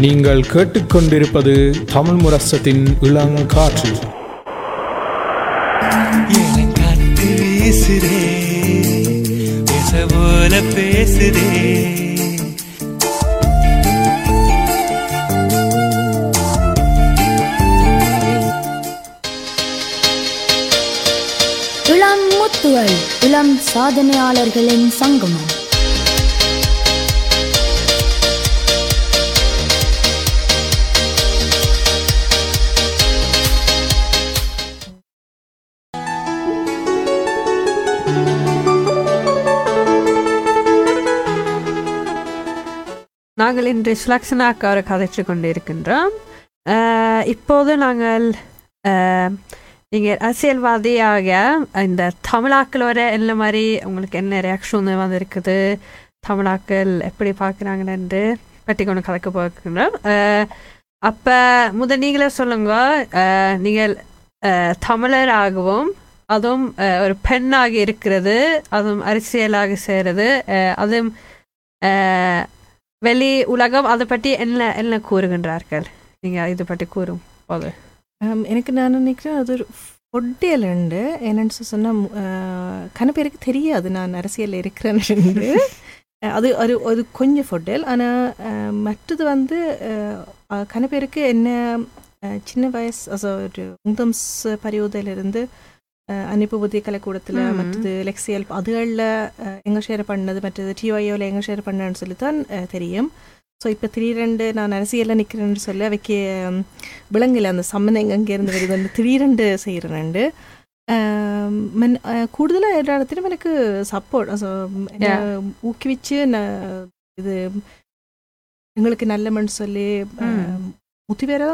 நீங்கள் கேட்டுக்கொண்டிருப்பது தமிழ் முரசத்தின் இளங்காற்று எனக்காத்து போல பேசுதே இளம் முத்துகள் இளம் சாதனையாளர்களின் சங்கமம். நாங்கள் இன்று சுலக்ஷனாக்கார கதைச்சு கொண்டிருக்கின்றோம். இருக்கின்றோம் இப்போது நாங்கள் நீங்கள் அரசியல்வாதியாக இந்த தமிழாக்களோட என்ன மாதிரி உங்களுக்கு என்ன ரியாக்ஷன் வந்திருக்குது? தமிழாக்கள் எப்படி பார்க்குறாங்கன்னு என்று பற்றி கொண்டு கதைக்க போகின்றோம். அப்போ முத நீங்களே சொல்லுங்க. நீங்கள் தமிழராகவும் அதுவும் ஒரு பெண்ணாக இருக்கிறது அதுவும் அரசியலாக செய்கிறது அதுவும் வெளி உலகம் அதை பற்றி என்ன என்ன கூறுகின்றார்கள்? நீங்க இது பற்றி கூறும் போது. எனக்கு நான் நினைக்கிறேன் அது ஒரு ஃபொட்டியல் உண்டு என்னன்னு சொன்னால் கன பேருக்கு தெரியாது. நான் அரசியலில் இருக்கிறேன்னு அது ஒரு ஒரு கொஞ்சம் ஃபொட்டியல் ஆனால் மற்றது வந்து அஹ், கன பேருக்கு என்ன சின்ன வயசு ஒரு உங்கம்ஸ் பரியோதையிலிருந்து ம். மற்றது லெக்சியல் அதுகளில் எங்கே ஷேர் பண்ணது மற்றது டிஒஐயோவில் எங்கே ஷேர் பண்ணேன்னு சொல்லி தான் அஹ், தெரியும் ஸோ இப்போ திடீரெண்டு நான் அரசியலில் நிற்கிறேன்னு சொல்லி அவைக்கு விளங்கல அந்த சம்மந்தம் எங்கெங்கேருந்து வருது அந்த திடீரெண்டு செய்கிறேன்ண்டு கூடுதலாக எல்லா இடத்துலையும் எனக்கு சப்போர்ட் Yeah. ஊக்குவிச்சு நான் இது எங்களுக்கு நல்லமன்னு சொல்லி ம். முத்திவேற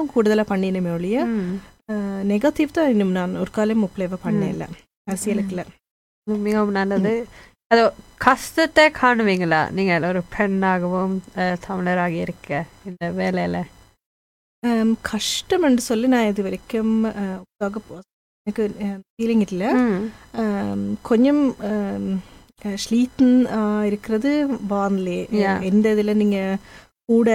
நெகட்டிவ் தான் இன்னும் நான் ஒரு காலம் முப்பிளவை பண்ணல அரசியலுக்குல. மிகவும் நல்லது. அது கஷ்டத்தை காணுவீங்களா? நீங்கள் ஒரு பெண்ணாகவும் தமிழராக இருக்க இந்த வேலையில. ஹம், கஷ்டம்னு சொல்லி நான் இது வரைக்கும் எனக்கு ஃபீலிங் இல்லை. கொஞ்சம் ஸ்லீத்தன் இருக்கிறது வான்லே. எந்த இதில் நீங்கள் கூட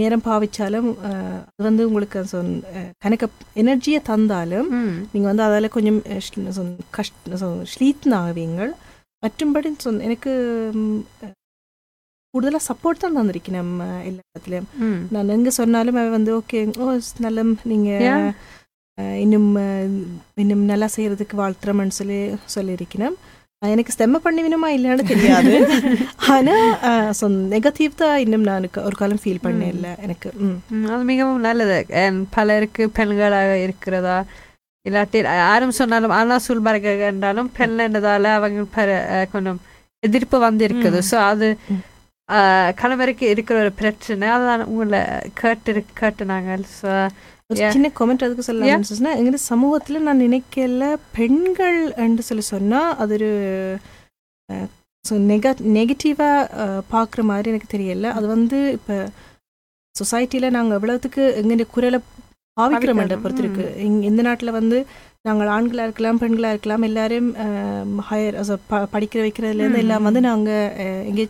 நேரம் பாவிச்சாலும் அது வந்து உங்களுக்கு சொன் கணக்க எனர்ஜியை தந்தாலும். நீங்கள் வந்து அதால் கொஞ்சம் கஷ்ட ஸ்லீத்தன் ஆவீங்கள் மற்றும்படி சொன் எனக்கு கூடுதலாக சப்போர்ட் தான் தந்திருக்கேன் நம்ம எல்லா இடத்துலையும். நான் எங்கே சொன்னாலும் அவன் வந்து ஓகே ஓ நல்ல நீங்கள். இன்னும் இன்னும் நல்லா செய்யறதுக்கு வாழ்த்துறோம்னு சொல்லி சொல்லியிருக்கிறேன் எனக்கு ஸ்டெம்ம பண்ணிவினுமா இல்லைன்னு தெரியாது. ஆனால் நெகட்டிவ் தான் இன்னும் நான் ஒரு காலம் ஃபீல் பண்ண இல்லை எனக்கு. அது மிகவும் நல்லது. பலருக்கு பெண்களாக இருக்கிறதா? இல்லாட்டி யாரும் சொன்னாலும் ஆனா சூழ்பறக்க என்றாலும் பெண் என்றதால அவங்க கொஞ்சம் எதிர்ப்பு வந்து இருக்குது. ஸோ அது கணவருக்கு இருக்கிற ஒரு பிரச்சனை அதான் உங்களை கேட்டு கேட்டு நாங்கள் ஸோ ஒரு. சின்ன கமெண்ட் அதுக்கு சொல்லலாம்னு சொன்னா எங்க சமூகத்துல நான் நினைக்கல பெண்கள் என்று சொல்லி சொன்னா அது ஒரு நெக நெகட்டிவாக பார்க்குற மாதிரி எனக்கு தெரியல அது வந்து இப்போ சொசைட்டியில் நாங்கள் எவ்வளவுத்துக்கு எங்களுடைய குரலை பாவிக்கிறோம் பாவிக்கிறோம். பொறுத்து இருக்கு இங்க இந்த நாட்டில் வந்து நாங்கள் ஆண்களாக இருக்கலாம் பெண்களாக இருக்கலாம் எல்லாரையும் ஹையர் படிக்கிற வைக்கிறதுலேருந்து. எல்லாம் வந்து நாங்கள் எங்கே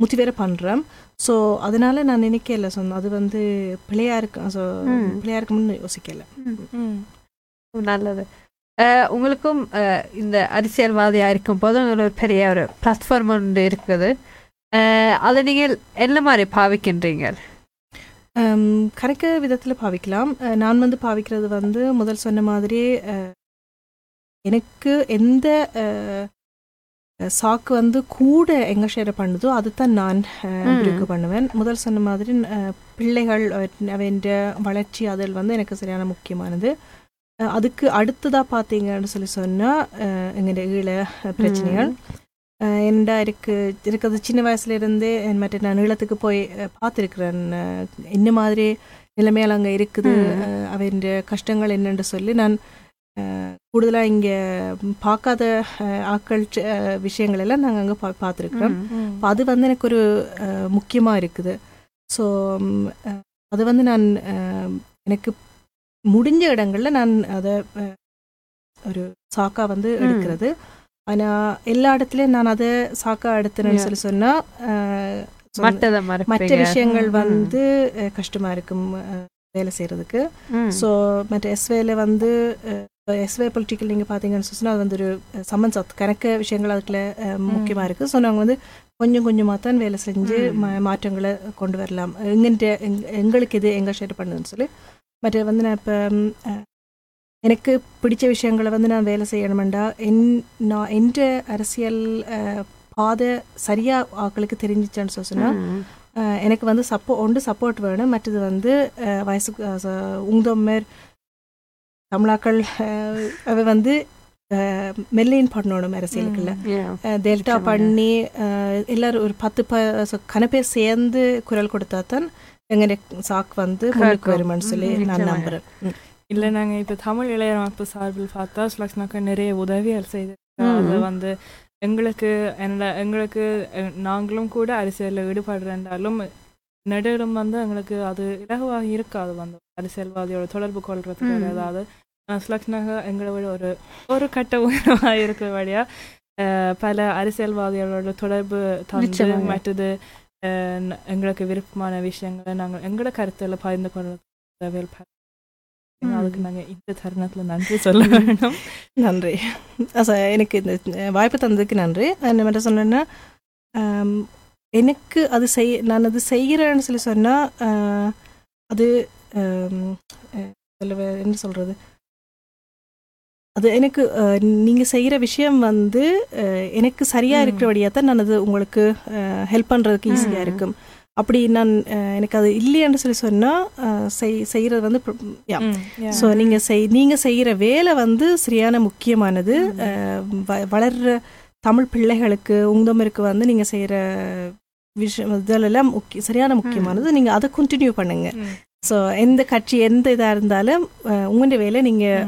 முத்தி வேற பண்ணுறோம் ஸோ அதனால நான் நினைக்கல. சொன்ன அது வந்து பிள்ளையா இருக்கு ஸோ. பிள்ளையா இருக்கும்னு யோசிக்கல. நல்லது. உங்களுக்கும் இந்த அரசியல்வாதியா இருக்கும் போது உங்களுக்கு ஒரு பெரிய ஒரு பிளாட்ஃபார்ம் ஒன்று இருக்குது. அதை நீங்கள் என்ன மாதிரி பாவிக்கின்றீங்க? ஹம், கரைக்க விதத்தில் பாவிக்கலாம். நான் வந்து பாவிக்கிறது வந்து முதல் சொன்ன மாதிரி எனக்கு எந்த சாக்கு வந்து கூட எங்க ஷேர் பண்ணுதோ அதுதான் நான் ம். பிரிவு பண்ணுவேன். முதல் சொன்ன மாதிரி பிள்ளைகள் அவன் வளர்ச்சி அதில் வந்து எனக்கு சரியான முக்கியமானது. அதுக்கு அடுத்ததா பார்த்தீங்கன்னு சொல்லி சொன்னால் எங்களுடைய ஈழ பிரச்சனைகள். அஹ் என்னடா இருக்கு? இருக்கிறது சின்ன வயசுல இருந்தே என் மற்ற நான் ஈழத்துக்கு போய் பார்த்திருக்கிறேன். என்ன மாதிரி நிலைமையால் அங்கே இருக்குது? அவன் கஷ்டங்கள் என்னன்னு சொல்லி நான் கூடுதலாக இங்கே பார்க்காத அஹ், விஷயங்கள் எல்லாம் நாங்கள் அங்கே பா பார்த்துருக்குறோம் அப்ப அது வந்து எனக்கு ஒரு முக்கியமாக இருக்குது ஸோ அது வந்து நான் எனக்கு முடிஞ்ச இடங்கள்ல நான் அதை ஒரு சாக்கா வந்து. எடுக்கிறது ஆனால் எல்லா இடத்துலையும் நான் அதை சாக்கா எடுத்தேன்னு. சொல்லி சொன்னால் மற்ற விஷயங்கள். வந்து அஹ், கஷ்டமா இருக்கும் வேலை செய்யறதுக்கு ம். ஸோ மற்ற எஸ்வேல வந்து எஸ்வே பொலிட்டிக்கல் நீங்கள் பார்த்தீங்கன்னு சொன்னால் அது வந்து ஒரு சம்மன்ஸ் கணக்க விஷயங்கள் அதுக்குள்ள அஹ், முக்கியமா இருக்கு. ஸோ நாங்கள் வந்து கொஞ்சம் கொஞ்சமாக தான் வேலை செஞ்சு மாற்றங்களை கொண்டு வரலாம். எங்கிட்ட எங்- எங்களுக்கு இது எங்கே ஷேர் பண்ணுதுன்னு சொல்லி. மற்ற வந்து நான் இப்போ எனக்கு பிடிச்ச விஷயங்களை வந்து நான் வேலை செய்யணுமெண்டா என் நான் என்ற அரசியல் பாதை சரியா ஆட்களுக்கு தெரிஞ்சிச்சேன்னு சொன்னா எனக்கு வந்து சப்போ ஒன்று சப்போர்ட் வேணும். மற்றது வந்து வயசுக்கு உங்கதொம்மர் தமிழாக்கள் அவ வந்து அஹ், மெல்லின் பண்ணணும் அரசியலுக்குள்ள டெல்டா. பண்ணி எல்லாரும் ஒரு பத்து ப so கன பேர் சேர்ந்து குரல் கொடுத்தா தான் எங்க சாக் வந்து முன்னுக்கு. வருமான்னு சொல்லி நான். நம்புறேன். இல்லை நாங்கள் இப்போ தமிழ் இளையமைப்பு சார்பில் பார்த்தா ஸ்லக்ஸ்னாக்கா நிறைய உதவிகள் செய்து. அது வந்து எங்களுக்கு என்னோட எங்களுக்கு நாங்களும் கூட அரசியலில் ஈடுபடுறேன்றாலும் நடுவிலும் வந்து எங்களுக்கு அது இலகுவாக இருக்காது வந்து அரசியல்வாதியோட தொடர்பு கொள்றதுக்கு ம். விட ஒரு ஒரு கட்ட உயரமாக இருக்கிறபடியா அஹ், பல அரசியல்வாதிகளோட தொடர்பு தந்து. மற்றது எங்களுக்கு விருப்பமான விஷயங்களை நாங்கள் எங்களோட கருத்துல பகிர்ந்து ம். அதுக்கு நாங்க இந்த தருணத்துல நன்றி சொல்ல வேணும் நன்றி எனக்கு இந்த வாய்ப்பு தந்ததுக்கு நன்றி என்ன மட்டும் சொன்னேன்னா எனக்கு அது செய் நான் அது செய்கிறேன்னு சொல்லி சொன்னால் அது என்ன சொல்கிறது அது எனக்கு நீங்கள் செய்கிற விஷயம் வந்து எனக்கு சரியாக ம். இருக்கிறபடியாக தான் நான் அது உங்களுக்கு ஹெல்ப் பண்ணுறதுக்கு ஈஸியாக. இருக்கும். அப்படி நான் எனக்கு அது இல்லையான்னு சொல்லி சொன்னால் செய் செய்கிறது வந்து ஸோ நீங்கள் செய் நீங்கள் செய்கிற வேலை வந்து சரியான முக்கியமானது. அஹ், வ- வளர்ற தமிழ் பிள்ளைகளுக்கு உங்கதமருக்கு வந்து நீங்கள் செய்கிற விஷயம் இதெல்லாம் முக்கிய சரியான முக்கியமானது. நீங்கள் அதை கண்டினியூ பண்ணுங்க. ஸோ எந்த கட்சி எந்த இதாக இருந்தாலும் உங்களுடைய வேலை நீங்கள்.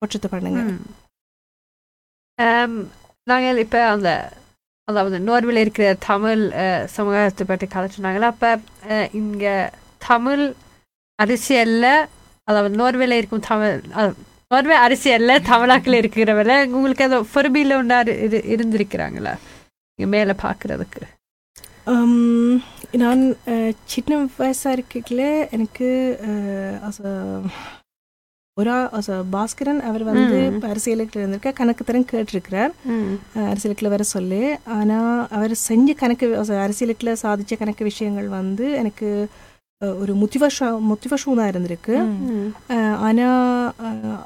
பொற்றத்தை பண்ணுங்க. நாங்கள் இப்போ அந்த அதாவது நோர்வில் இருக்கிற தமிழ் சமூகத்தை பற்றி கதைச்சினாங்களா அப்போ இங்கே தமிழ் அரசியலில் அதாவது நோர்வேல இருக்கும் தமிழ் நோர்வே அரசியலில் தமிழாக்கில் இருக்கிறவரை உங்களுக்கு அது பொறுமையில் ஒன்றா இது இருந்திருக்கிறாங்களா? இங்கே மேலே பார்க்குறதுக்கு Um, நான் சின்ன வயசாக இருக்கல எனக்கு ஒரு பாஸ்கரன் அவர் வந்து. அரசியலுக்கு இருந்திருக்க கணக்கு தரம் கேட்டிருக்கிறார். அரசியலுக்குள்ள வர சொல்லி. ஆனால் அவர் செஞ்ச கணக்கு அரசியலுக்குள்ள சாதிச்ச கணக்கு விஷயங்கள் வந்து எனக்கு ஒரு முத்திவஷம் தான் இருந்திருக்கு. ம். அஹ், ஆனா அஹ்,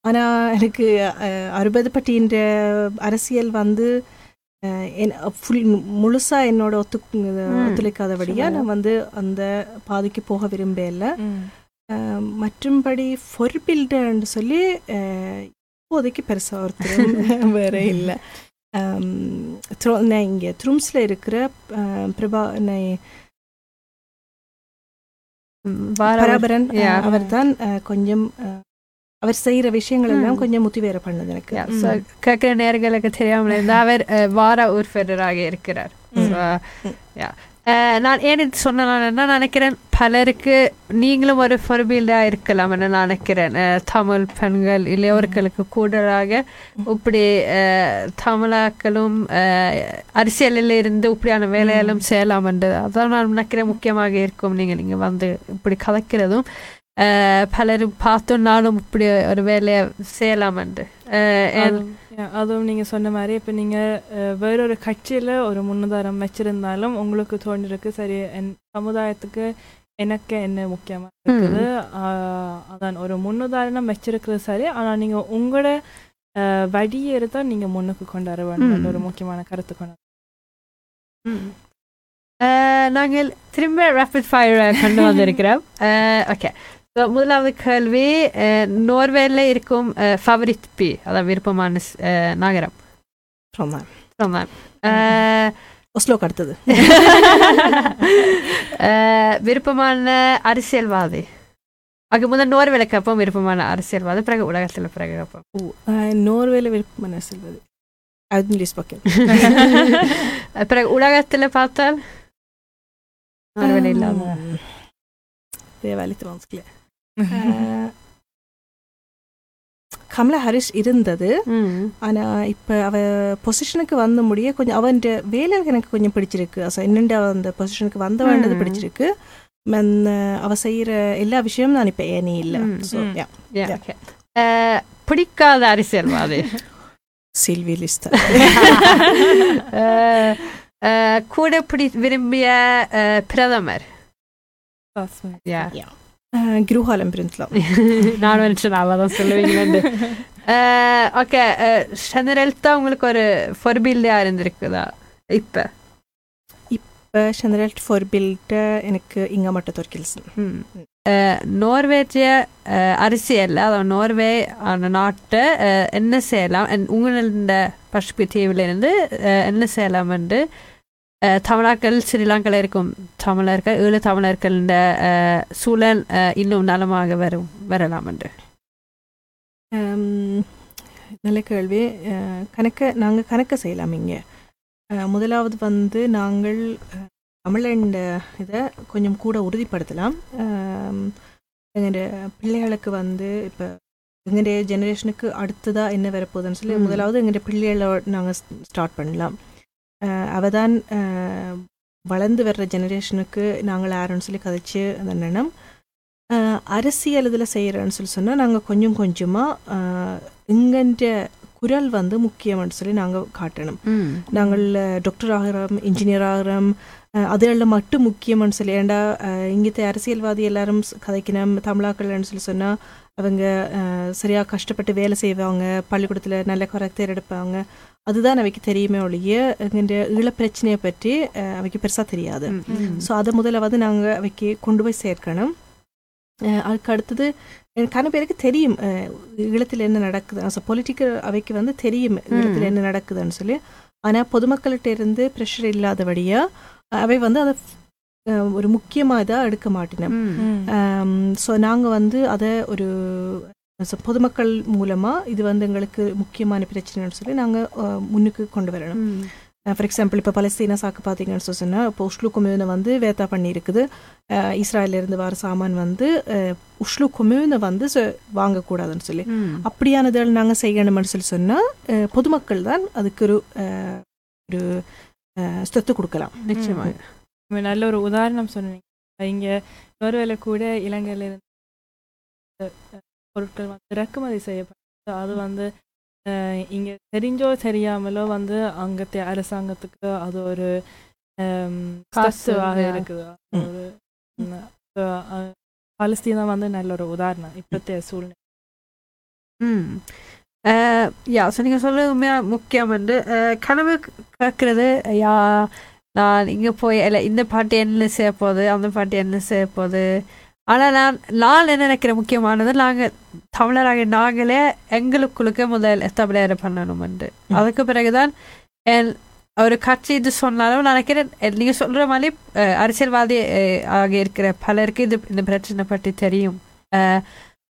ஆனா எனக்கு அறுபது பட்டின்ற அரசியல் வந்து ஃபுல் முழுசா என்னோட ஒத்து ஒத்துழைக்காதபடியா நான் வந்து அந்த பாதைக்கு போக விரும்பல மற்றும்படி ஃபொர்பில்டன்னு சொல்லி இப்போதைக்கு பெருசா ஒருத்தர் வேற இல்லை. நான் இங்கே த்ரும்ஸில் இருக்கிற பிரபா பராபரன். அவர் தான் கொஞ்சம் அவர் செய்யற விஷயங்கள் எல்லாம். கொஞ்சம் முத்திவேற பண்ணுது எனக்கு. கேட்குற நேர்களுக்கு தெரியாமல் இருந்தால் அவர் வார உறுப்பினராக இருக்கிறார். நான் ஏன் இது நான் நினைக்கிறேன் பலருக்கு நீங்களும் ஒரு பொறுமையிலாக இருக்கலாம் நான் நினைக்கிறேன். தமிழ் பெண்கள் இளையோர்களுக்கு கூடுதலாக இப்படி அஹ், தமிழாக்களும் அரசியலில் இருந்து இப்படியான வேலையெல்லாம் செய்யலாம் என்று அதான் நான் நினைக்கிறேன் முக்கியமாக இருக்கும். நீங்கள் நீங்கள் வந்து இப்படி கதைக்கிறதும் அஹ், பலரும் பார்த்தும் நானும் இப்படி ஒரு வேலையை செய்யலாம் என்று அதுவும் yeah, அதுவும் நீங்க சொன்ன மாதிரி இப்ப நீங்க அஹ், வேறொரு கட்சியில ஒரு முன்னுதாரணம் வச்சிருந்தாலும் உங்களுக்கு தோன்றிருக்கு சரி என் சமுதாயத்துக்கு எனக்கு என்ன முக்கியமா இருக்குது ஆஹ், அதான் ஒரு முன்னுதாரணம் வச்சிருக்கிறது சரி ஆனா நீங்க உங்களோட அஹ், வழியை தான் நீங்க முன்னுக்கு கொண்டு வர வேண்டும் ஒரு. முக்கியமான கருத்து கொண்டு ம். அஹ், நாங்கள் திரும்ப ரேபிட் ஃபயர் கொண்டு வந்திருக்கிறோம் okay Så modellerne Kølvi, eh, når velger Irkom eh, favorittby? Eller Virpomanes eh, Nagerab? Trondheim. Trondheim. Eh, Oslo kalte du. eh, Virpomane Arsielvadi. Aga muuten Norveille kappa Virpomane Arsielvadi, praegu ulekatele praegu kappa uh,. Norveille Virpomane Arsielvadi. Audun Lysbakken. praegu ulekatele patel. Norveille Illande. Um, det er veldig vanskelig. Kamala Harris இருந்தது. ஆனா இப்ப அவ பொசிஷனுக்கு வந்த முடிய கொஞ்சம் அவன் வேலை எனக்கு கொஞ்சம் பிடிச்சிருக்கு. அச என்னண்டு அவ அந்த பொசிஷனுக்கு வந்த வேண்டது. பிடிச்சிருக்கு. அவ செய்யற எல்லா விஷயமும் நான் இப்ப ஏனி இல்ல. பிடிக்காத அரசியல்வாதி. சில்வி லிஸ்ட் கூட பிடி விரும்பிய அஹ், Uh, Gro Harlem Brundtland. Nei, nå skjønner jeg da skal vinne. Uh, ok, uh, generelt da, om hvilket eh, forbilde er Henrik da? Ippe? Ippe generelt forbilde Henrik Inga Marte Torkelsen. Mm. Uh, Norvegie uh, arisielle, da, Norvei ananate, uh, enneselam, en ungelende perspektivlerende, uh, enneselamende, uh, தமிழர்கள் ஸ்ரீலங்காவில் இருக்கும் தமிழர்கள் ஏழு தமிழர்கள் சூழல் இன்னும் நலமாக வரும் வரலாம் என்று. நல்ல கேள்வி. கணக்க நாங்கள் கணக்க செய்யலாம் இங்கே. முதலாவது வந்து நாங்கள் தமிழண்ட இதை கொஞ்சம் கூட உறுதிப்படுத்தலாம். எங்களுடைய பிள்ளைகளுக்கு வந்து இப்போ எங்களுடைய ஜெனரேஷனுக்கு அடுத்ததா என்ன வரப்போகுதுன்னு சொல்லி. முதலாவது எங்களுடைய பிள்ளைகளோட நாங்கள் ஸ்டார்ட் பண்ணலாம். அவதான் வளர்ந்து வர்ற ஜெனரேஷனுக்கு நாங்கள் யாருன்னு சொல்லி கதைச்சு அந்த அஹ், அரசியல் இதில் செய்கிறேன்னு சொல்லி சொன்னால் நாங்கள் கொஞ்சம் கொஞ்சமாக எங்கன்ற குரல் வந்து முக்கியம்னு சொல்லி நாங்கள் காட்டணும். நாங்கள் டாக்டர் ஆகிறோம் இன்ஜினியர் ஆகிறோம் அதில் மட்டும் முக்கியம்னு சொல்லி ஏண்டா இங்கത്തെ அரசியல்வாதி எல்லாரும் கதைக்கணும் தமிழாக்கள்னு சொல்லி சொன்னால் அவங்க அஹ், சரியா கஷ்டப்பட்டு வேலை செய்வாங்க பள்ளிக்கூடத்தில் நல்ல கரெக்டர் எடுப்பாங்க அதுதான் அவைக்கு தெரியுமே ஒழிய எங்கிட்ட ஈழப்பிரச்சனையை பற்றி அவைக்கு பெருசாக தெரியாது. ஸோ அதை முதலாவது நாங்கள் அவைக்கு கொண்டு போய் சேர்க்கணும். அதுக்கு அடுத்தது கன பேருக்கு தெரியும் ஈழத்தில் என்ன நடக்குது ஸோ பொலிட்டிக்கல் அவைக்கு வந்து தெரியும் ஈழத்தில் என்ன நடக்குதுன்னு சொல்லி. ஆனால் பொதுமக்கள்கிட்ட இருந்து ப்ரெஷர் இல்லாதபடியா அவை வந்து அதை ஒரு முக்கியமாக இதாக எடுக்க மாட்டினோம். ஸோ நாங்கள் வந்து அதை ஒரு so பொதுமக்கள் மூலமாக இது வந்து எங்களுக்கு முக்கியமான பிரச்சனைன்னு சொல்லி நாங்கள் முன்னுக்கு கொண்டு வரணும். ஃபார் எக்ஸாம்பிள் இப்போ பலஸ்தீனா சாக்கு பார்த்தீங்கன்னு சொல்லி சொன்னால் இப்போ உஷ்லு கொம்யூனை வந்து வேத்தா பண்ணியிருக்குது இருந்து வர சாமான் வந்து உஷ்லு கொம்யூனை வந்து வாங்கக்கூடாதுன்னு சொல்லி. அப்படியானதில் நாங்கள் செய்யணும்னு சொல்லி சொன்னால் பொதுமக்கள் தான் அதுக்கு ஒரு அஹ், ஒரு சொத்து கொடுக்கலாம். நிச்சயமாக நல்ல ஒரு உதாரணம் சொன்னீங்க. இங்க நோர்வேல கூட இலங்கையில இருந்து பொருட்கள் வந்து இறக்குமதி செய்யப்படுது அது வந்து இங்க தெரிஞ்சோ தெரியாமலோ வந்து அங்கത്തെ அரசாங்கத்துக்கு அது ஒரு அம், காசு, சத்துவாக yeah. இருக்குது. ஒரு பலஸ்தீனா வந்து நல்ல ஒரு உதாரணம். இப்பத்திய சூழ்நிலை. ம். யா ஸோ நீங்கள் சொல்றது உண்மையாக முக்கியம் வந்து கனவு கேட்குறது யா நான் இங்கே போய் இல்லை இந்த பாட்டு என்ன செய்ய போகுது அந்த பாட்டு என்ன செய்ய போகுது ஆனால் நான் நான் என்ன நினைக்கிற முக்கியமானது நாங்கள் தமிழராக நாங்களே எங்களுக்குள்ளுக்கு முதல் எஸ்டாபிளேர் பண்ணணும்ண்டு. அதுக்கு பிறகுதான் என் ஒரு கட்சி இது சொன்னாலும் நான் நினைக்கிறேன் நீங்கள் சொல்கிற மாதிரி அரசியல்வாதி ஆக இருக்கிற பலருக்கு இது இந்த பிரச்சனை பற்றி தெரியும்.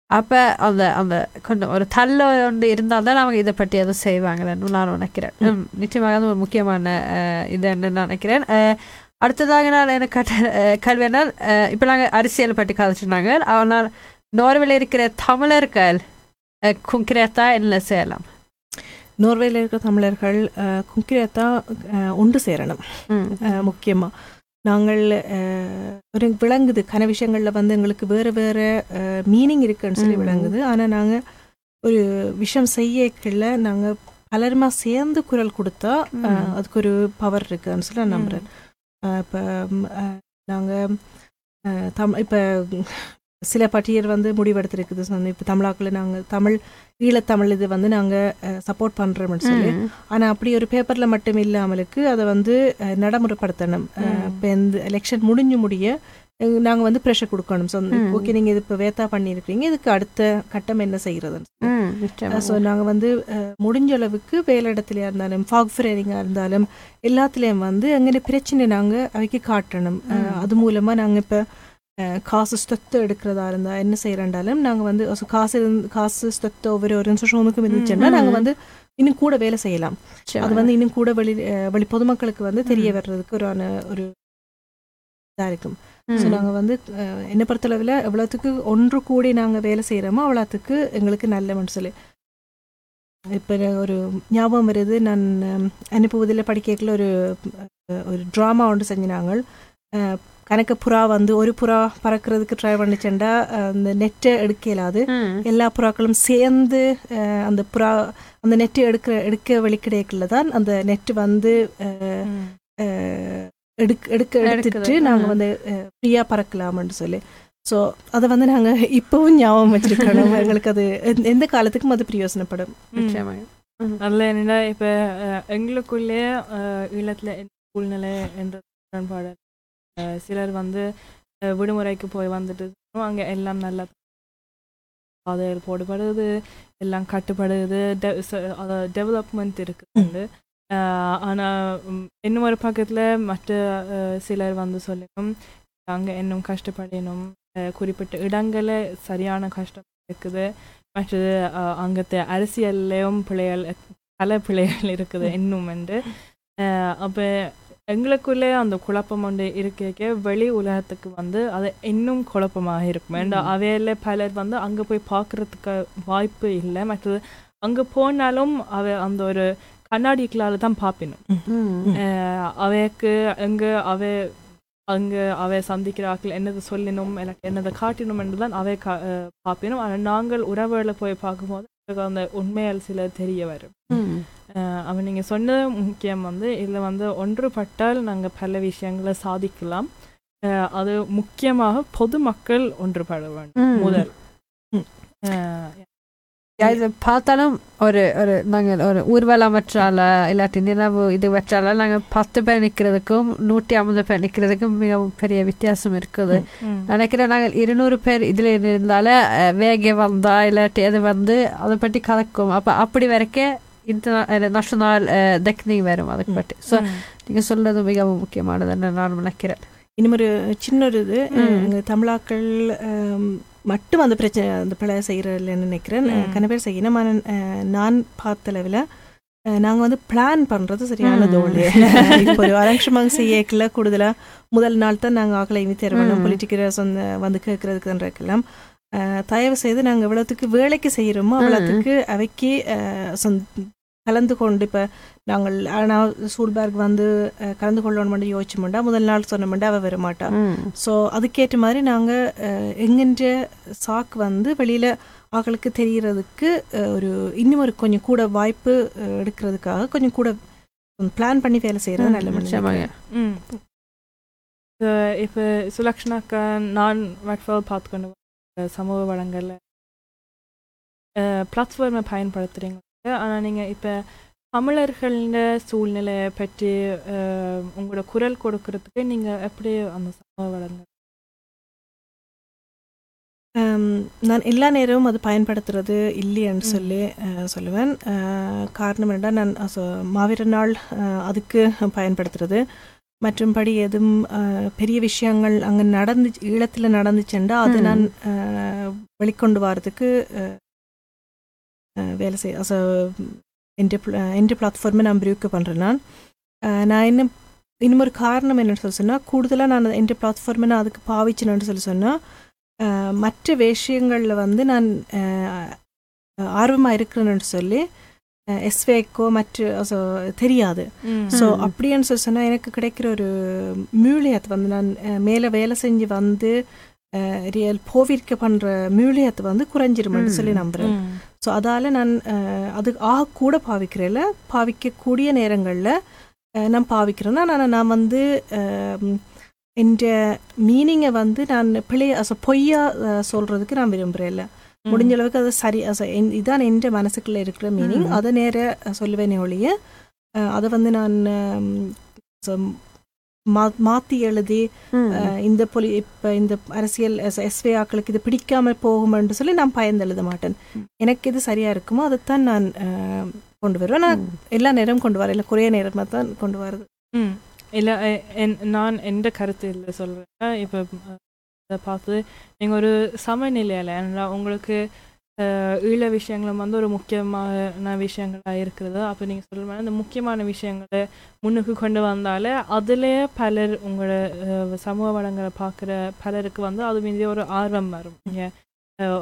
அப்போ அந்த அந்த கொஞ்சம் ஒரு தள்ள ஒன்று இருந்தால் தான் அவங்க இதை பற்றி எதுவும் செய்வாங்கன்னு நான் நினைக்கிறேன். நிச்சயமாக அது ஒரு முக்கியமான இது நான் நினைக்கிறேன். அடுத்ததாக நான் எனக்கு கட்ட அஹ், கல்வி என்ன இப்போ நாங்கள் அரசியல் பற்றி கதைச்சிருந்தாங்க. ஆனால் நோர்வேல இருக்கிற தமிழர்கள் குங்கிரேத்தாக என்ன செய்யலாம்? நோர்வேல இருக்கிற தமிழர்கள் குங்கிரத்தாக ஒன்று சேரணும். முக்கியமாக நாங்கள் ஒரு விளங்குது. கன விஷயங்களில் வந்து எங்களுக்கு வேறு வேறு மீனிங் இருக்குன்னு சொல்லி. விளங்குது. ஆனால் நாங்கள் ஒரு விஷயம் செய்யக்குள்ள நாங்கள் பலருமா சேர்ந்து குரல் கொடுத்தா அதுக்கு ஒரு பவர் இருக்குன்னு சொல்லி நான் நம்புகிறேன் இப்போ நாங்கள் தம் இப்போ சில பட்டியல் வந்து முடிவெடுத்திருக்குது சொன்ன இப்போ தமிழாக்கில் நாங்கள் தமிழ் ஈழத்தமிழ் இது வந்து நாங்கள் சப்போர்ட் பண்ணுறோம்னு சொல்லி ம். ஆனா அப்படி ஒரு பேப்பர்ல மட்டும் இல்லாமலுக்கு அதை வந்து நடைமுறைப்படுத்தணும். இப்போ இந்த எலெக்ஷன் முடிஞ்சு முடிய அஹ், நாங்க வந்து ப்ரெஷர் கொடுக்கணும் ஸோ. ஓகே நீங்க இது இப்போ வேத்தா பண்ணியிருக்கீங்க இதுக்கு அடுத்த கட்டம் என்ன நிச்சயமாக. ஸோ நாங்கள் வந்து முடிஞ்ச அளவுக்கு வேலை இடத்துலையா இருந்தாலும் ஃபாக் ஃப்ரேரிங்காக இருந்தாலும் எல்லாத்துலேயும் வந்து எங்கே பிரச்சனை நாங்கள் அவைக்கு காட்டணும். அது மூலமாக நாங்கள் இப்போ காசு ஸ்டொத்து எடுக்கிறதா இருந்தால் என்ன செய்யறண்டாலும் நாங்கள் வந்து காசு காசு ஸ்டொத்து ஒவ்வொரு ஆர்கனைசேஷனுக்கும் இருந்துச்சுன்னா ம். நாங்கள் வந்து இன்னும் கூட வேலை செய்யலாம் அது. வந்து இன்னும் கூட வெளி வெளி பொதுமக்களுக்கு வந்து தெரிய வர்றதுக்கு ஒரு ஒரு இதா இருக்கும் ஸோ நாங்கள் வந்து என்னை பொறுத்தளவில் எவ்வளோத்துக்கு ஒன்று கூடி நாங்கள் வேலை செய்கிறோமோ அவ்வளோத்துக்கு எங்களுக்கு நல்ல சொல்லி. இப்போ ஒரு ஞாபகம் வருது நான் அனுப்புவதில் படிக்கல ஒரு ஒரு ட்ராமா ஒன்று செஞ்சினாங்க கணக்கு புறா வந்து ஒரு புறா பறக்கிறதுக்கு ட்ரை பண்ணிச்சேன்டா அந்த நெட்டை எடுக்க இயலாது. எல்லா புறாக்களும் சேர்ந்து அந்த புறா அந்த நெட்டு எடுக்க எடுக்க வெளிக்கிடையக்குள்ள தான் அந்த நெட்டு வந்து எடுக்க எடுக்க எடுத்துட்டு. நாங்கள் வந்து ஃப்ரீயாக பறக்கலாம்னு சொல்லி. ஸோ அதை வந்து நாங்கள் இப்போவும் ஞாபகம் வச்சிருக்கணும் எங்களுக்கு அது எந்த- காலத்துக்கும் அது பிரயோசனப்படும். நிச்சயமாக அதில் என்னடா இப்போ எங்களுக்குள்ளேயே அஹ், ஈழத்துல சூழ்நிலை என்ற அஹ், சிலர் வந்து விடுமுறைக்கு போய் வந்துட்டு அங்கே எல்லாம் நல்லா பாதைகள் போடப்படுது எல்லாம் கட்டுப்படுது டெவலப்மெண்ட் இருக்குது. அஹ், ஆனா ம், இன்னும் ஒரு பக்கத்துல மற்ற சிலர் வந்து சொல்லணும் அங்க இன்னும் கஷ்டப்படணும் குறிப்பிட்ட இடங்கள சரியான கஷ்டம் இருக்குது. மற்றது அங்கത്തെ அரசியல்லையும் பிள்ளைகள் பல பிள்ளைகள் இருக்குது இன்னும் என்று அப்ப எங்களுக்குள்ளே அந்த குழப்பம் ஒன்று இருக்க வெளி உலகத்துக்கு வந்து அது இன்னும் குழப்பமாக இருக்கும். ஏன்னா அவையில பலர் வந்து அங்க போய் பார்க்கறதுக்கு வாய்ப்பு இல்லை. மற்றது அங்க போனாலும் அவ அந்த ஒரு கண்ணாடிக்களால தான் பார்ப்பினும் அவைக்கு எங்க அவ அங்க அவை சந்திக்கிற ஆட்கள் என்னது சொல்லினும் எனக்கு என்னதை காட்டினும் என்றுதான் அவை கா பார்ப்பினும் ஆனால் நாங்கள் உறவுகளை போய் பார்க்கும்போது அந்த உண்மையால் சில தெரிய வரும். அவன் நீங்க சொன்னது முக்கியம் வந்து இதுல வந்து ஒன்றுபட்டால் நாங்க பல விஷயங்களை சாதிக்கலாம். அது முக்கியமாக பொதுமக்கள் ஒன்றுபட வேண்டும் முதல். இது பார்த்தாலும் ஒரு ஒரு நாங்கள் ஒரு ஊர்வலம் வச்சால இல்லாட்டி நினைவு இது வச்சால நாங்கள் பத்து பேர் நிற்கிறதுக்கும் நூற்றி ஐம்பது பேர் நிற்கிறதுக்கும் மிகவும் பெரிய வித்தியாசம் இருக்குது. நினைக்கிறேன் நாங்கள் இருநூறு பேர் இதில் இருந்தால வேக வந்தா இல்லாட்டி அது வந்து அதை பற்றி கலக்கும். அப்போ அப்படி வரைக்கும் இன்டர்நா நேஷனல் டெக்னிக் வரும் அதை பற்றி. ஸோ. நீங்கள் சொல்றது மிகவும் முக்கியமானதுன்னு நான் நினைக்கிறேன். இன்னும் ஒரு சின்ன ஒரு இது தமிழாக்கள் மட்டும் அந்த பிரச்சனை அந்த பிழை செய்கிறதில்லன்னு நினைக்கிறேன். கன பேர் செய்யணும் நான் பார்த்த அளவில் நாங்கள் வந்து பிளான் பண்ணுறது சரியான. தோல்வி இப்போ ஒரு அரங்கமாக செய்யக்கல கூடுதலாக முதல் நாள் தான் நாங்கள் ஆக்களை இமித்தேர் பண்ணோம் ம். பொலிட்டிக்கல் சொந்த வந்து கேட்கறதுக்குன்றக்கெல்லாம் தயவு செய்து நாங்கள் எவ்வளோத்துக்கு வேலைக்கு செய்கிறோமோ அவ்வளோத்துக்கு அவைக்கு கலந்து கொண்டு இப்போ நாங்கள் ஆனால் சூல்பேர்க் வந்து கலந்து கொள்ளணும்னு யோசிச்சோம்டா முதல் நாள் சொன்னோம்டா அவள் வர மாட்டா ஸோ அதுக்கேற்ற மாதிரி நாங்கள் எங்கென்ற சாக்கு வந்து வெளியில் ஆக்களுக்கு தெரியறதுக்கு ஒரு இன்னும் ஒரு கொஞ்சம் கூட வாய்ப்பு எடுக்கிறதுக்காக கொஞ்சம் கூட பிளான் பண்ணி வேலை செய்கிறது நல்ல நிச்சயமாக ம். அஹ் இப்ப சுலக்ஷனாக்கா நான் வட்ஃபால் பார்த்துக்கொண்டு சமூக வளங்கள்ல பிளாட்ஃபார்மை பயன்படுத்துறீங்க ஆனா நீங்க இப்ப தமிழர்கள சூழ்நிலையை பற்றி உங்களோட குரல் கொடுக்கறதுக்கு நீங்க எப்படி அந்த சமூக வளங்கள் நான் எல்லா நேரமும் அது பயன்படுத்துறது இல்லைன்னு சொல்லி சொல்லுவேன். காரணம் என்னடா நான் மாவீர நாள் அதுக்கு பயன்படுத்துறது. மற்றும்படி எதுவும் பெரிய விஷயங்கள் அங்கே நடந்து ஈழத்தில் நடந்துச்சுண்டா அது. நான் வெளிக்கொண்டு வரதுக்கு வேலை செய்ய அச എൻ്റെ എൻ്റെ പ്ലാറ്റ്ഫോമിൽ ഞാൻ ബ്രൂക്ക് பண்ணுறேன் நான் அஹ், நான் இன்னும் இன்னும் ஒரு காரணம் என்னன்னு சொல்லி சொன்னால் கூடுதலாக நான் എൻ്റെ പ്ലാറ്റ്ഫോമിൽ நான் அதுக்கு பாவிச்சேன்னு சொல்லி சொன்னால் அஹ், மற்ற விஷயங்களில் வந்து நான் ஆர்வமாக இருக்கிறேன்னு சொல்லி எஸ்வேக்கோ மற்ற also தெரியாது ஸோ ம். அப்படின்னு சொல்லி சொன்னால் எனக்கு கிடைக்கிற ஒரு மியூலியத்தை வந்து நான் அஹ், மேலே வேலை செஞ்சு வந்து ரியல் போவிற்க பண்ணுற மியூலியத்தை வந்து குறைஞ்சிருமென்னு. சொல்லி நம்புகிறேன் ஸோ அதால் நான் அது ஆக கூட பாவிக்கிறேன்ல பாவிக்கக்கூடிய நேரங்களில் நான் பாவிக்கிறேன்னா நான் நான் வந்து என்ற மீனிங்கை வந்து நான் பிள்ளை அச பொய்யா அஹ், சொல்றதுக்கு நான் விரும்புகிறேன்ல முடிஞ்ச அளவுக்கு அது சரி அச என்- இதான் என்ற மனசுக்குள்ள இருக்கிற மீனிங் அதை நேர சொல்லுவேனே ஒழிய அதை வந்து நான் மாத்தி எழுதி இந்த பொலி இப்போ இந்த அரசியல் எஸ்வே ஆக்களுக்கு இது பிடிக்காம போகுமென்று சொல்லி நான் பயந்து எழுத மாட்டேன். எனக்கு எது சரியா இருக்குமோ அதைத்தான் நான் கொண்டு வருவேன். நான் எல்லா நேரம் கொண்டு வரேன். இல்லை குறைய நேரமாக தான் கொண்டு வரது இல்லை நான் எந்த கருத்து இல்லை சொல்கிறேன் இப்போ அதை பார்த்து நீங்கள் ஒரு சமநிலையில் உங்களுக்கு ஈழ விஷயங்களும் வந்து ஒரு முக்கியமான விஷயங்களாக இருக்கிறது. அப்போ நீங்கள் சொல்ல மாதிரி அந்த முக்கியமான விஷயங்களை முன்னுக்கு கொண்டு வந்தாலே அதுலேயே பலர் உங்களோட சமூக வளங்களை பார்க்குற பலருக்கு வந்து அது மீது ஒரு ஆர்வம் வரும். நீங்கள்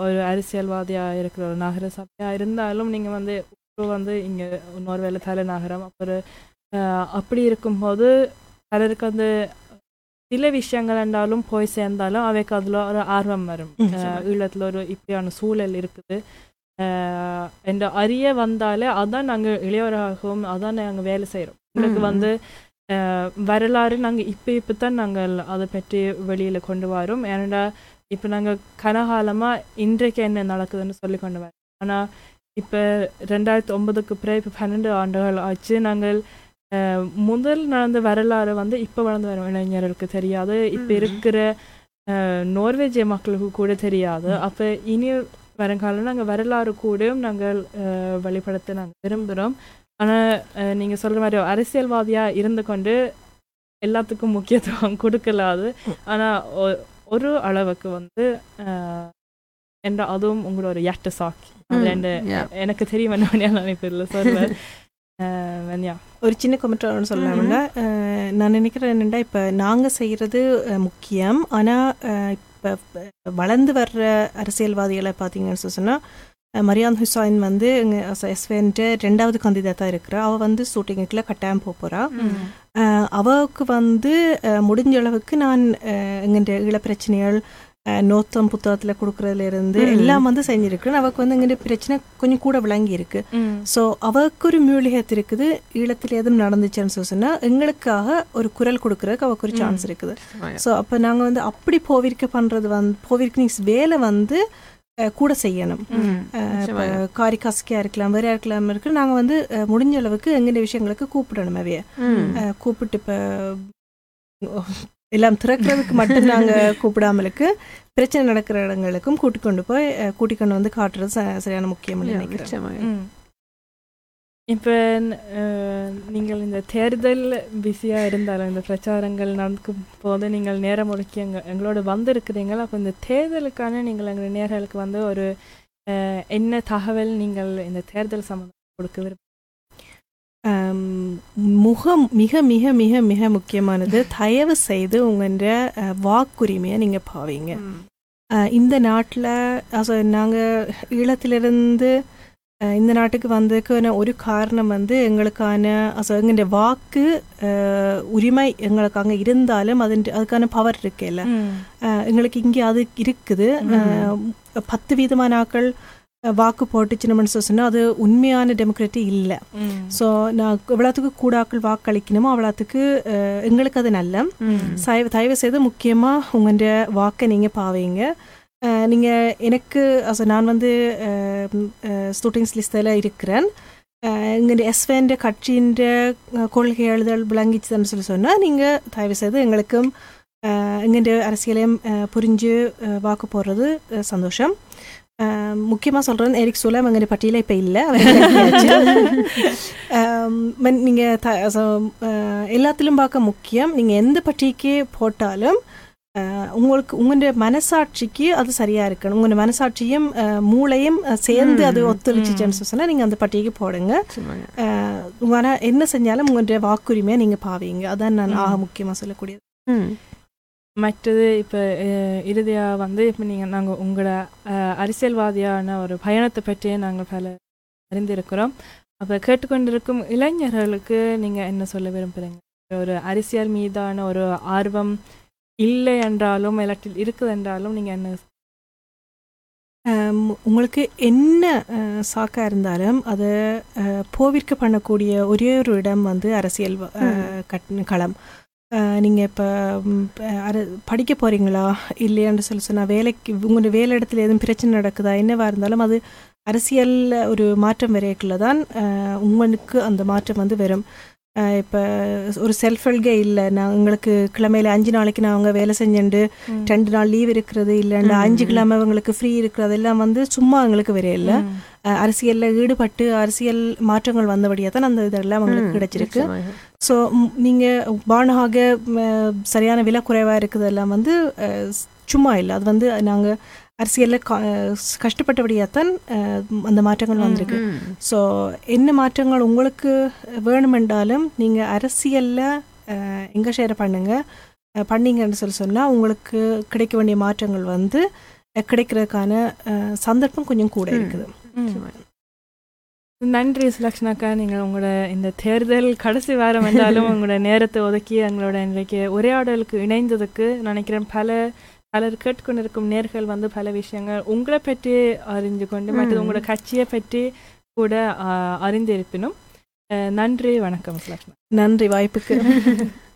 ஒரு அரசியல்வாதியாக இருக்கிற ஒரு நகர சபையாக இருந்தாலும் நீங்கள் வந்து இப்போ வந்து இங்கே இன்னொரு வேலை தலைநகரம் அப்புறம் அப்படி இருக்கும்போது பலருக்கு வந்து சில விஷயங்கள் என்றாலும் போய் சேர்ந்தாலும் அவைக்கு அதில் ஒரு ஆர்வம் வரும். ஈழத்துல ஒரு இப்படியான சூழல் இருக்குது. என்ற அறிய வந்தாலே அதான் நாங்கள் இளையவராகவும் அதான் நாங்கள் வேலை செய்கிறோம். எங்களுக்கு. வந்து வரலாறு நாங்கள் இப்போ இப்போ தான் நாங்கள் அதை பற்றி வெளியில் கொண்டு வரோம். ஏன்னா இப்போ நாங்கள் கனகாலமாக இன்றைக்கு என்ன நடக்குதுன்னு சொல்லி கொண்டு வரோம். ஆனால் இப்போ ரெண்டாயிரத்தி ஒன்பதுக்கு பிறகு இப்போ பன்னெண்டு ஆண்டுகள் ஆச்சு. நாங்கள் முதல் நடந்த வரலாறு வந்து இப்போ வளர்ந்து வரும் இளைஞர்களுக்கு தெரியாது. இப்போ. இருக்கிற நோர்வேஜிய மக்களுக்கு கூட தெரியாது. அப்போ இனி வருங்காலம் நாங்கள் வரலாறு கூடயும் நாங்கள் வெளிப்படுத்த நாங்கள் விரும்புகிறோம் ஆனால் நீங்கள் சொல்கிற மாதிரி அரசியல்வாதியாக இருந்து கொண்டு எல்லாத்துக்கும் முக்கியத்துவம் கொடுக்கலாது ஆனால் ஒரு அளவுக்கு வந்து என்ற அதுவும் உங்களோட எட்ட ம், ரெண்டு yeah. எனக்கு தெரியும் என்ன நினைப்பில்லை சொல்லுவேன் வெண்யா ஒரு சின்ன கமெண்ட் சொல்லலாம்னா நான் நினைக்கிறேன் என்னென்னா இப்போ நாங்கள் செய்கிறது முக்கியம். ஆனால் இப்போ வளர்ந்து வர்ற அரசியல்வாதிகளை பார்த்தீங்கன்னு சொன்னால் மரியான் ஹுசைன் வந்து எஸ்வேன்ட்டு ரெண்டாவது கந்திதாத்தாக இருக்கிறா. அவள் வந்து ஷூட்டிங்குக்குள்ள கட்டாயம் போக போகிறா அவளுக்கு வந்து முடிஞ்ச அளவுக்கு நான் எங்கிட்ட ஈழ பிரச்சனைகள் அஹ், நோத்தம் புத்தகத்தில் கொடுக்கறதுல இருந்து ம். எல்லாம் வந்து செஞ்சிருக்கிறேன் அவளுக்கு வந்து எங்கிட்ட பிரச்சனை கொஞ்சம் கூட விளங்கி இருக்கு ஸோ அவருக்கு ஒரு மியூலிகத் இருக்குது. ஈழத்தில் எதுவும் நடந்துச்சுன்னு சொன்னா எங்களுக்காக ஒரு குரல் கொடுக்கறதுக்கு அவருக்கு ஒரு சான்ஸ் இருக்குது. ஸோ அப்போ நாங்கள் வந்து அப்படி போவிருக்க பண்ணுறது வந்து போவிருக்க வேலை வந்து கூட செய்யணும். காரி கசக்கியாக இருக்கலாம் வேற இருக்கலாம் இருக்கு. நாங்கள் வந்து முடிஞ்ச அளவுக்கு எங்கிட்ட விஷயங்களுக்கு கூப்பிடணும் அவைய. கூப்பிட்டு இப்போ எல்லாம் திறக்கிறதுக்கு மட்டும் நாங்கள் கூப்பிடாமலுக்கு பிரச்சனை நடக்கிற இடங்களுக்கும் கூட்டிக் கொண்டு போய் கூட்டிக் கொண்டு வந்து காட்டுறது ச- சரியான முக்கியம்னு நினைக்கிறேன். இப்போ நீங்கள் இந்த தேர்தல் பிஸியாக இருந்தாலும் இந்த பிரச்சாரங்கள் நடக்கும் போது நீங்கள் நேரம் ஒதுக்கி எங்க எங்களோட வந்திருக்கிறீங்களா? அப்போ இந்த தேர்தலுக்கான நீங்கள் எங்கள் நேர்களுக்கு வந்து ஒரு என்ன தகவல் நீங்கள் இந்த தேர்தல் சம்மந்தம் கொடுக்க விரும்ப முகம் மிக மிக மிக மிக முக்கியமானது தயவு செய்து உங்களோட வாக்குரிமையை நீங்கள் பாவீங்க. இந்த நாட்டில் நாங்கள் ஈழத்திலிருந்து இந்த நாட்டுக்கு வந்ததுக்கான ஒரு காரணம் வந்து எங்களுக்கான also எங்களுடைய வாக்கு உரிமை எங்களுக்கு அங்கே இருந்தாலும் அது அதுக்கான பவர் இருக்குல்ல. எங்களுக்கு இங்கே அது இருக்குது. பத்து வீதமான ஆக்கள் வாக்கு போட்டுச்சுன்னு சொன்னால் அது உண்மையான டெமோக்ரட்டி இல்லை. ஸோ நான் எவ்வளோத்துக்கு கூடாக்கள் வாக்களிக்கணுமோ அவ்வளோத்துக்கு எங்களுக்கு அது நல்ல. தயவு செய்து முக்கியமாக உங்களோட வாக்கை நீங்கள் பாவீங்க. நீங்கள் எனக்கு also நான் வந்து ஸ்டூடெண்ட்ஸ் லிஸ்டில் இருக்கிறேன். எங்களுடைய எஸ்வேண்ட கட்சியின் கொள்கை எழுதல் விளங்கிச்சுன்னு சொல்லி சொன்னால் நீங்கள் தயவு செய்து எங்களுக்கும் எங்களுடைய அரசியலையும் புரிஞ்சு வாக்கு போடுறது சந்தோஷம். முக்கியமாக சொல்கிறேன் எரிக் சோலம் எங்களுடைய பட்டியலில் இப்போ இல்லை நீங்கள் த எல்லாத்திலும் பார்க்க முக்கியம் நீங்கள் எந்த பட்டிக்கு போட்டாலும் உங்களுக்கு உங்களுடைய மனசாட்சிக்கு அது சரியா இருக்கணும். உங்களுடைய மனசாட்சியும் மூளையும் சேர்ந்து அது ஒத்துழைச்சிச்சுன்னு சொன்னா நீங்க அந்த பட்டியக்கு போடுங்க. அஹ், ஆனா என்ன செஞ்சாலும் உங்களுடைய வாக்குரிமையை நீங்க பாவீங்க. அதான் நான் ஆக முக்கியமா சொல்லக்கூடியது. மற்றது இப்போ இறுதியாக வந்து இப்போ நீங்கள் நாங்கள் உங்களோட அரசியல்வாதியான ஒரு பயணத்தை பற்றியே நாங்கள் பல அறிந்திருக்கிறோம். அப்போ கேட்டுக்கொண்டிருக்கும் இளைஞர்களுக்கு நீங்கள் என்ன சொல்ல விரும்புகிறீங்க ஒரு அரசியல் மீதான ஒரு ஆர்வம் இல்லை என்றாலும் இல்லாட்டில் இருக்குது என்றாலும் நீங்கள் என்ன உங்களுக்கு என்ன அஹ், சாக்கா இருந்தாலும் அதை போவிற்க பண்ணக்கூடிய ஒரே ஒரு இடம் வந்து அரசியல் கட்- களம். நீங்கள் இப்போ இப்ப படிக்க போறீங்களா? இல்லையான்னு சொல்லி சொன்னா வேலைக்கு உங்களுடைய வேலை இடத்துல எதுவும் பிரச்சனை நடக்குதா? என்னவா இருந்தாலும் அது அரசியல் ஒரு மாற்றம் வரையக்குள்ள தான் உங்களுக்கு அந்த மாற்றம் வந்து வரும். இப்ப ஒரு செல்ஃப் ஹெல்கே இல்லை. நான் உங்களுக்கு கிழமையில அஞ்சு நாளைக்கு நான் அவங்க வேலை செஞ்சுண்டு ரெண்டு நாள் லீவ் இருக்கிறது இல்லைண்டா அஞ்சு கிழமை உங்களுக்கு ஃப்ரீ இருக்கிறது எல்லாம் வந்து சும்மா எங்களுக்கு வரையில அஹ் அரசியல்ல ஈடுபட்டு அரசியல் மாற்றங்கள் வந்தபடியாக தான் அந்த இதெல்லாம் உங்களுக்கு கிடைச்சிருக்கு. ஸோ நீங்க பானமாக ம், சரியான விலை குறைவா இருக்குது எல்லாம் வந்து சும்மா இல்லை. அது வந்து நாங்க அரசியலில் கஷ்டப்பட்டபடியாத்தான் அஹ், அந்த மாற்றங்கள் வந்திருக்கு. ஸோ என்ன மாற்றங்கள் உங்களுக்கு வேணுமென்றாலும் நீங்கள் அரசியலில் எங்கே ஷேர் பண்ணுங்க பண்ணீங்கன்னு சொல்லி சொன்னால் உங்களுக்கு கிடைக்க வேண்டிய மாற்றங்கள் வந்து கிடைக்கிறதுக்கான சந்தர்ப்பம் கொஞ்சம் கூட இருக்குது. நன்றி சுலக்ஷனாக்கா நீங்கள் உங்களோட இந்த தேர்தல் கடைசி வாரம் வந்தாலும் உங்களோட நேரத்தை ஒதுக்கி எங்களோட இன்றைக்கு உரையாடலுக்கு இணைந்ததுக்கு நினைக்கிறேன். பல பலர் கேட்டுக்கொண்டிருக்கும் நேர்கள் வந்து பல விஷயங்கள் உங்களை பற்றி அறிஞ்சு கொண்டு மற்றது உங்களோட கட்சியை பற்றி கூட அறிந்திருப்பினும் நன்றி வணக்கம் நன்றி வாய்ப்புக்கு.